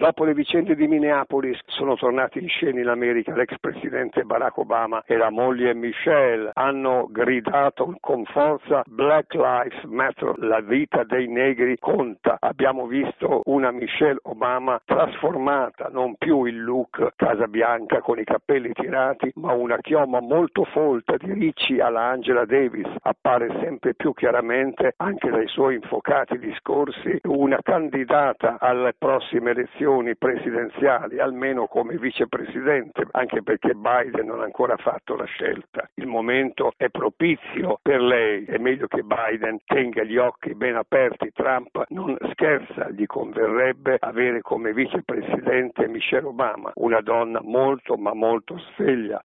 Dopo le vicende di Minneapolis sono tornati in scena in America l'ex presidente Barack Obama e la moglie Michelle. Hanno gridato con forza Black Lives Matter, la vita dei negri conta. Abbiamo visto una Michelle Obama trasformata, non più il look Casa Bianca con i capelli tirati, ma una chioma molto folta di ricci alla Angela Davis. Appare sempre più chiaramente anche dai suoi infuocati discorsi una candidata alle prossime elezioni presidenziali, almeno come vicepresidente, anche perché Biden non ha ancora fatto la scelta. Il momento è propizio per lei, è meglio che Biden tenga gli occhi ben aperti. Trump non scherza, gli converrebbe avere come vicepresidente Michelle Obama, una donna molto ma molto sveglia,